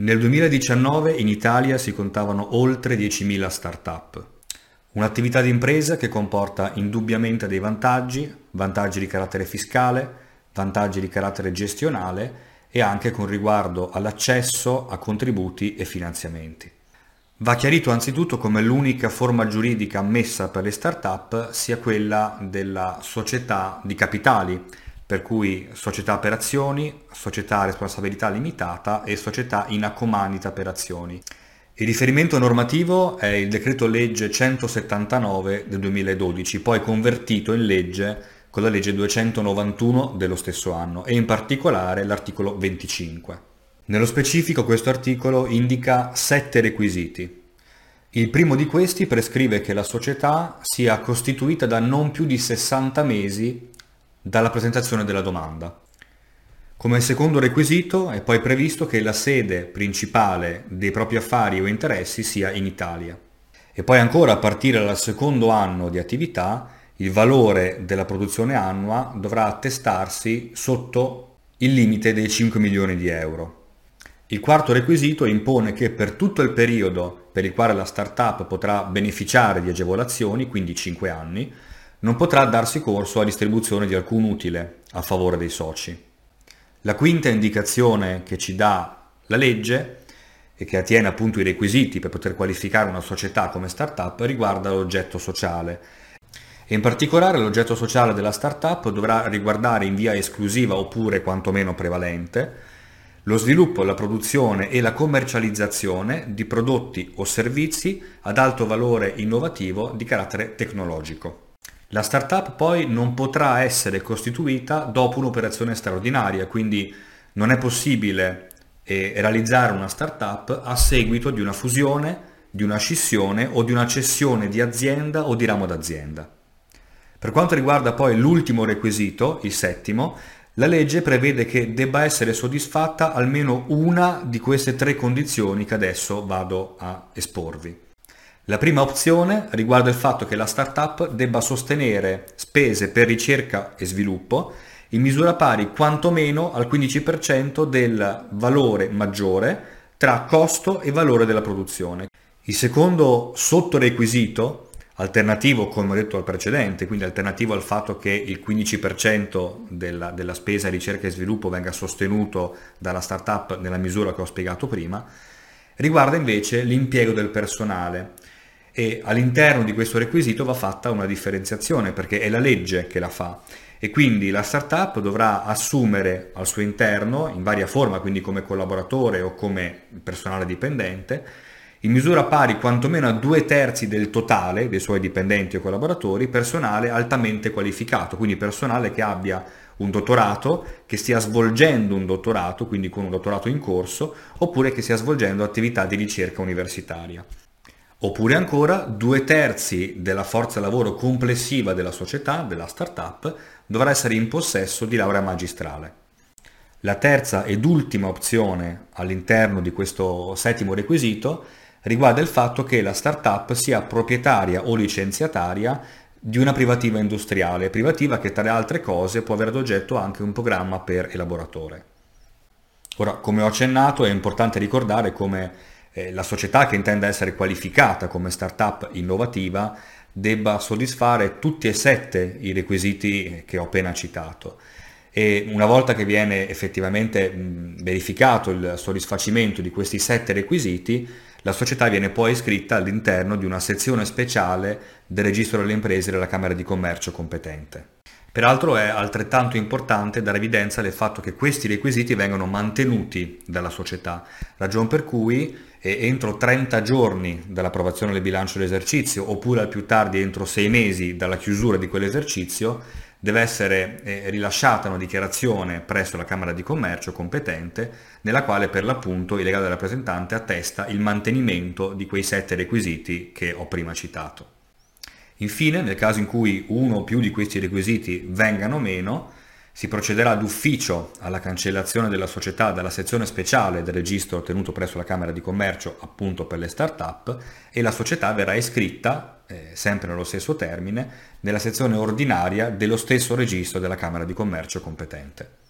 Nel 2019 in Italia si contavano oltre 10.000 start-up. Un'attività di impresa che comporta indubbiamente dei vantaggi, vantaggi di carattere fiscale, vantaggi di carattere gestionale e anche con riguardo all'accesso a contributi e finanziamenti. Va chiarito anzitutto come l'unica forma giuridica ammessa per le start-up sia quella della società di capitali, per cui società per azioni, società a responsabilità limitata e società in accomandita per azioni. Il riferimento normativo è il decreto legge 179 del 2012, poi convertito in legge con la legge 291 dello stesso anno e in particolare l'articolo 25. Nello specifico questo articolo indica sette requisiti. Il primo di questi prescrive che la società sia costituita da non più di 60 mesi dalla presentazione della domanda. Come secondo requisito è poi previsto che la sede principale dei propri affari o interessi sia in Italia. E poi ancora a partire dal secondo anno di attività il valore della produzione annua dovrà attestarsi sotto il limite dei 5 milioni di euro. Il quarto requisito impone che per tutto il periodo per il quale la startup potrà beneficiare di agevolazioni, quindi 5 anni, non potrà darsi corso a distribuzione di alcun utile a favore dei soci. La quinta indicazione che ci dà la legge e che attiene appunto i requisiti per poter qualificare una società come startup riguarda l'oggetto sociale. E in particolare l'oggetto sociale della startup dovrà riguardare in via esclusiva oppure quantomeno prevalente lo sviluppo, la produzione e la commercializzazione di prodotti o servizi ad alto valore innovativo di carattere tecnologico. La startup poi non potrà essere costituita dopo un'operazione straordinaria, quindi non è possibile eh, realizzare una startup a seguito di una fusione, di una scissione o di una cessione di azienda o di ramo d'azienda. Per quanto riguarda poi l'ultimo requisito, il settimo, la legge prevede che debba essere soddisfatta almeno una di queste tre condizioni che adesso vado a esporvi. La prima opzione riguarda il fatto che la startup debba sostenere spese per ricerca e sviluppo in misura pari quantomeno al 15% del valore maggiore tra costo e valore della produzione. Il secondo sottorequisito, alternativo come ho detto al precedente, quindi alternativo al fatto che il 15% della, della spesa ricerca e sviluppo venga sostenuto dalla startup nella misura che ho spiegato prima, riguarda invece l'impiego del personale e all'interno di questo requisito va fatta una differenziazione perché è la legge che la fa e quindi la startup dovrà assumere al suo interno in varia forma, quindi come collaboratore o come personale dipendente, in misura pari quantomeno a due terzi del totale dei suoi dipendenti o collaboratori, personale altamente qualificato, quindi personale che abbia un dottorato, che stia svolgendo un dottorato, quindi con un dottorato in corso, oppure che stia svolgendo attività di ricerca universitaria. Oppure ancora due terzi della forza lavoro complessiva della società, della startup, dovrà essere in possesso di laurea magistrale. La terza ed ultima opzione all'interno di questo settimo requisito riguarda il fatto che la startup sia proprietaria o licenziataria di una privativa industriale, privativa che tra le altre cose può avere ad oggetto anche un programma per elaboratore. Ora, come ho accennato, è importante ricordare come eh, la società che intenda essere qualificata come startup innovativa debba soddisfare tutti e sette i requisiti che ho appena citato e una volta che viene effettivamente verificato il soddisfacimento di questi sette requisiti, la società viene poi iscritta all'interno di una sezione speciale del registro delle imprese della Camera di Commercio competente. Peraltro è altrettanto importante dare evidenza del fatto che questi requisiti vengono mantenuti dalla società, ragion per cui eh, entro 30 giorni dall'approvazione del bilancio dell'esercizio oppure al più tardi entro 6 mesi dalla chiusura di quell'esercizio deve essere eh, rilasciata una dichiarazione presso la Camera di Commercio competente nella quale per l'appunto il legale rappresentante attesta il mantenimento di quei sette requisiti che ho prima citato. Infine, nel caso in cui uno o più di questi requisiti vengano meno, si procederà d'ufficio alla cancellazione della società dalla sezione speciale del registro tenuto presso la Camera di Commercio appunto per le start-up e la società verrà iscritta, eh, sempre nello stesso termine, nella sezione ordinaria dello stesso registro della Camera di Commercio competente.